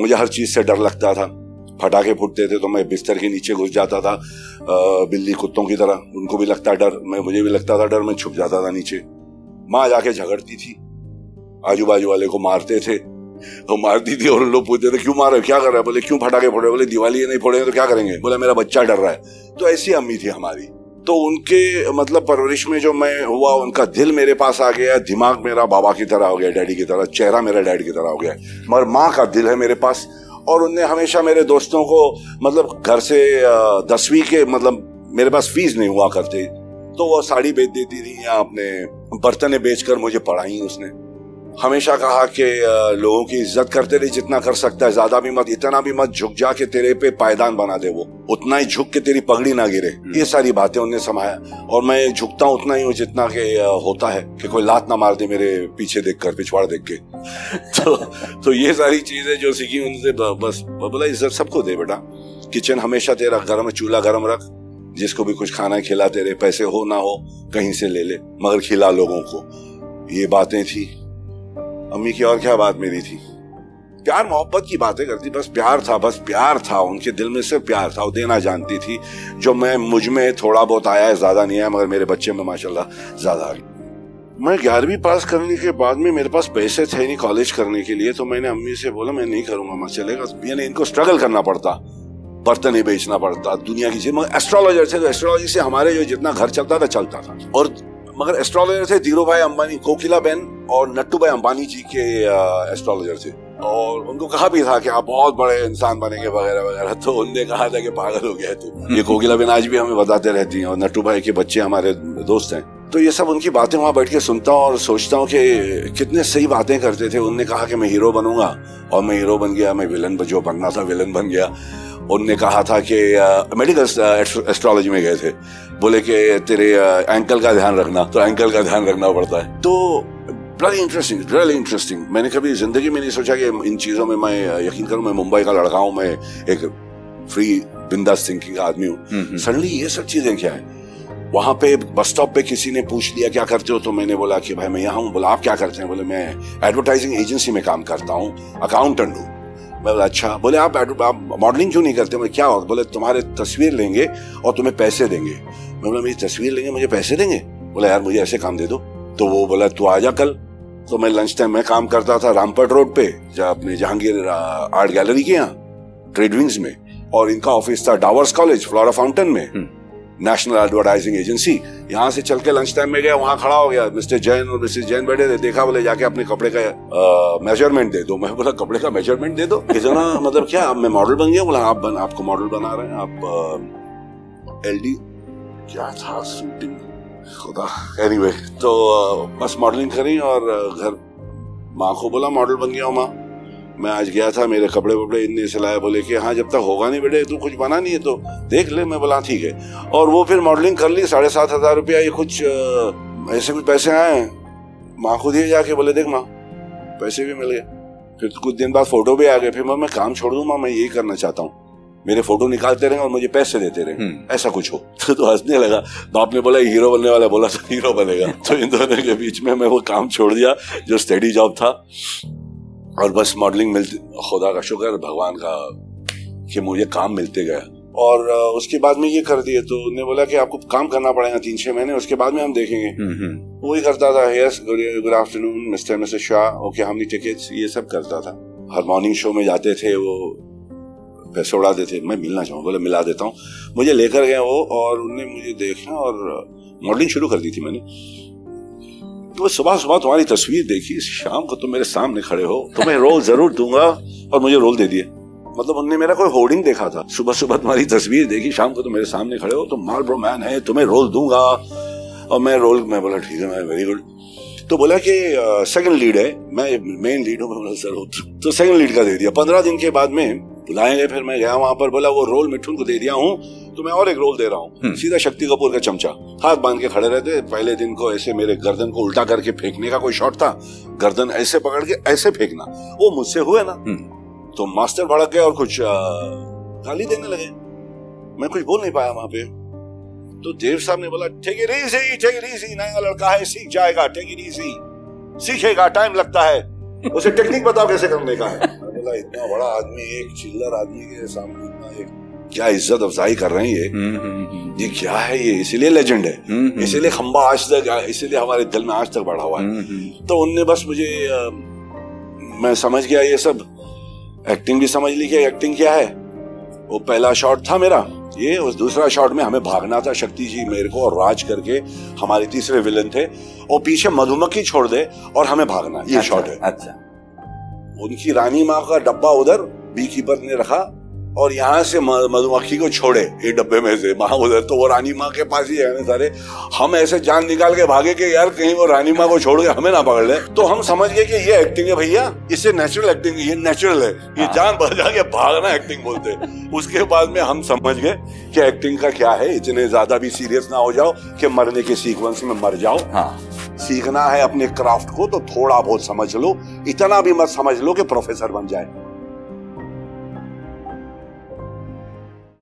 मुझे हर चीज़ से डर लगता था। फटाके फूटते थे तो मैं बिस्तर के नीचे घुस जाता था बिल्ली कुत्तों की तरह। उनको भी लगता डर, मैं, मुझे भी लगता था डर, मैं छुप जाता था नीचे। माँ जाके झगड़ती थी। आजू बाजू वाले को मारते थे। तो मारती थी और लोग पूछते थे, क्यों मार रहे क्या कर रहे बोले, क्यों फटाके फोड़े? बोले, दिवाली नहीं फोड़े तो क्या करेंगे? बोले, मेरा बच्चा डर रहा है। तो ऐसी अम्मी थी हमारी। तो उनके मतलब परवरिश में जो मैं हुआ, उनका दिल मेरे पास आ गया, दिमाग मेरा बाबा की तरह हो गया, डैडी की तरह, चेहरा मेरा डैडी की तरह हो गया, मगर माँ का दिल है मेरे पास, और उनने हमेशा मेरे दोस्तों को मतलब घर से दसवीं के मतलब मेरे पास फ़ीस नहीं हुआ करते तो वो साड़ी बेच देती थी या अपने, बर्तने बेचकर मुझे पढ़ाई उसने। हमेशा कहा कि लोगों की इज़्ज़त करते रहे जितना कर सकता है ज़्यादा भी मत इतना भी मत झुक जा के तेरे पे पायदान बना दे वो। उतना ही झुक के तेरी पगड़ी ना गिरे। ये सारी बातें उन्हें समाया। और मैं झुकता हूँ उतना ही हूँ जितना के होता है कि कोई लात ना मार दे मेरे पीछे देख कर पिछवाड़ देख के। तो तो ये सारी चीज़ें जो सीखी उनसे बस बोला इज़्ज़त सबको दे बेटा। किचन हमेशा तेरा गर्म चूल्हा गर्म रख। जिसको भी कुछ खाना खिलाते रहे पैसे हो ना हो कहीं से ले ले मगर खिला लोगों को। ये बातें थी। अम्मी की और क्या बात मेरी थी? प्यार मोहब्बत की बातें करती, बस प्यार था, बस प्यार था, उनके दिल में सिर्फ़ प्यार था, वो देना जानती थी। जो मैं, मुझमें थोड़ा बहुत आया है, ज़्यादा नहीं आया, मगर मेरे बच्चे में माशाल्लाह ज़्यादा आ मैं ग्यारहवीं पास करने के बाद में मेरे पास पैसे थे नहीं कॉलेज करने के लिए तो मैंने अम्मी से बोला, मैं नहीं करूँगा मैं चलेगा। यानी इनको स्ट्रगल करना पड़ता, बर्तन ही बेचना पड़ता, दुनिया की चीज़। मगर एस्ट्रोलॉजर थे तो एस्ट्रोलॉजी से हमारे जो जितना घर चलता था चलता था। और मगर एस्ट्रोलॉजर थे, धीरू भाई अंबानी, कोकिला बहन और नट्टू भाई अंबानी जी के एस्ट्रोलॉजर थे। और उनको कहा भी था कि आप बहुत बड़े इंसान बनेंगे वगैरह वगैरह। तो उनने कहा था कि पागल हो गया तो। ये कोकिला बहन आज भी हमें बताते रहती हैं और नट्टू भाई के बच्चे हमारे दोस्त हैं। तो ये सब उनकी बातें वहाँ बैठ के सुनता हूँ और सोचता हूँ कि कितने सही बातें करते थे। उनने कहा कि मैं हीरो बनूँगा और मैं हीरो बन गया मैं विलन जो बनना था विलन बन गया। उनने कहा था कि मेडिकल एस्ट्रोलॉजी में गए थे। बोले कि तेरे एंकल का ध्यान रखना। तो एंकल का ध्यान रखना पड़ता है। तो बड़ी इंटरेस्टिंग रियली इंटरेस्टिंग मैंने कभी ज़िंदगी में नहीं सोचा कि इन चीज़ों में मैं यकीन करूँ मैं मुंबई का लड़का हूँ मैं एक फ्री बिंदास थिंकिंग आदमी हूँ। सडनली। ये सब चीज़ें क्या है? वहाँ पे बस स्टॉप पे किसी ने पूछ लिया क्या करते हो? तो मैंने बोला कि भाई मैं यहाँ हूँ। बोला आप क्या करते हैं? बोले मैं एडवर्टाइजिंग एजेंसी में काम करता हूँ अकाउंटेंट हूँ। मैं बोला अच्छा। बोले आप आप मॉडलिंग क्यों नहीं करते? बोले क्या होगा? बोले तुम्हारे तस्वीर लेंगे और तुम्हें पैसे देंगे। मैं बोला मेरी तस्वीर लेंगे मुझे पैसे देंगे? बोला यार मुझे ऐसे काम दे दो। तो वो बोला तू आ जा कल। तो मैं लंच टाइम में काम करता था रामपट रोड पे अपने जहांगीर आर्ट गैलरी के यहाँ ट्रेड विंग्स में और इनका ऑफ़िस था डावर्स कॉलेज फ्लोरा फाउंटेन में। नेशनल एडवर्टाइजिंग एजेंसी यहाँ से चल के लंच टाइम में गया वहाँ खड़ा हो गया। मिस्टर जैन और मिसेस जैन बैठे थे देखा बोले जाके अपने कपड़े का मेज़रमेंट दे दो। मैं बोला कपड़े का मेज़रमेंट दे दो? कितना मतलब क्या अब मैं मॉडल बन गया बोला आप बन आपको मॉडल बना रहे हैं आप एल डी क्या था शूटिंग खुदा। एनीवे तो बस मॉडलिंग करी और घर माँ को बोला मॉडल बन गया माँ। मैं आज गया था, मेरे कपड़े वपड़े इतने सिलाए बोले कि हाँ जब तक होगा नहीं बेटे, तू कुछ बना नहीं है तो देख ले, मैं बोला, ठीक है। और वो फिर मॉडलिंग कर ली, साढ़े सात हज़ार रुपया, ये कुछ ऐसे कुछ पैसे आए माँ को दिए जाके बोले, देख माँ, पैसे भी मिल गए। फिर कुछ दिन बाद फ़ोटो भी आ गए, फिर मैं काम छोड़ दूँ माँ, मैं यही करना चाहता हूँ। मेरे फ़ोटो निकालते रहे और मुझे पैसे देते रहे। हम्म। ऐसा कुछ हो। तो, तो हंसने लगा। बाप ने बोला हीरो बनने वाला बोला तो हीरो बनेगा। तो इन दोनों के बीच में मैं वो काम छोड़ दिया जो स्टडी जॉब था। और बस मॉडलिंग मिलती खुदा का शुक्र भगवान का कि मुझे काम मिलते गया और उसके बाद में ये कर दिए। तो उन्होंने बोला कि आपको काम करना पड़ेगा तीन छह महीने। उसके बाद में हम देखेंगे। हम्म, हम्म। वही करता था। Yes good afternoon mister mister Shah okay हमने टिकट्स ये सब करता था। हर मॉर्निंग शो में जाते थे वो। पैसे उड़ा देते, मैं मिलना चाहूँ, बोले मिला देता हूँ। मुझे लेकर गए वो और उनने मुझे देखा और मॉडलिंग शुरू कर दी थी मैंने। तो सुबह सुबह तुम्हारी तस्वीर देखी, शाम को तुम मेरे सामने खड़े हो तुम्हें रोल ज़रूर दूँगा और मुझे रोल दे दिए। मतलब उनने मेरा कोई होर्डिंग देखा था। सुबह सुबह तुम्हारी तस्वीर देखी, शाम को तुम मेरे सामने खड़े हो तुम माल ब्रो मैन है, तुम्हें रोल दूँगा। और मैं रोल, मैं बोला, ठीक है, मैं वेरी गुड तो बोला कि सेकंड लीड है, मैं मेन लीड हूँ, मैं बोला सर तो सेकंड लीड का दे दिया। पंद्रह दिन के बाद में बुलाएँगे फिर मैं गया वहाँ पर बोला वो रोल मिठुन को दे दिया हूँ तो मैं और एक रोल दे रहा हूँ। हम्म। सीधा शक्ति कपूर का चमचा हाथ बाँध के खड़े रहते पहले दिन को ऐसे मेरे गर्दन को उल्टा करके फेंकने का कोई शॉट था गर्दन ऐसे पकड़ के ऐसे फेंकना वो मुझसे हुए ना। हम्म। तो मास्टर भड़क गए और कुछ गाली देने लगे। मैं कुछ बोल नहीं पाया वहाँ पे। तो देव साहब ने बोला take it easy take it easy नया लड़का है सीख जाएगा टेक इट इजी सीखेगा टाइम लगता है। उसे टेक्निक बताओ कैसे करने का है? बोला इतना बड़ा आदमी एक चिल्लर आदमी के सामने इतना एक क्या इज़्ज़त अफजाई कर रहे हैं ये? हम्म, हम्म, हम्म, ये क्या है ये? इसीलिए लेजेंड है। इसीलिए खंबा आज तक इसीलिए हमारे दिल में आज तक बढ़ा हुआ है। तो उनने बस मुझे मैं समझ गया ये सब। एक्टिंग भी समझ ली कि एक्टिंग क्या है? वो पहला शॉट था मेरा। ये उस दूसरा शॉट में हमें भागना था शक्ति जी मेरे को और राज करके। हमारे तीसरे विलन थे। और पीछे मधुमक्खी छोड़ दे और हमें भागना। ये अच्छा, शॉट है। अच्छा। उनकी रानी माँ का डब्बा उधर बी कीपर ने रखा और यहाँ से मधुमक्खी को छोड़े ये डब्बे में से वहाँ उधर। तो वो रानी माँ के पास ही है सारे। हम ऐसे जान निकाल के भागे कि यार कहीं वो रानी माँ को छोड़ के हमें ना पकड़ ले। तो हम समझ गए कि ये एक्टिंग है भैया इससे नेचुरल एक्टिंग ये नेचुरल है। ये हाँ। जान बचा के भागना एक्टिंग बोलते उसके बाद में हम समझ गए कि एक्टिंग का क्या है इतने ज़्यादा भी सीरियस ना हो जाओ कि मरने के सीक्वेंस में मर जाओ। हाँ। सीखना है अपने क्राफ्ट को तो थोड़ा बहुत समझ लो। इतना भी मत समझ लो कि प्रोफेसर बन जाए।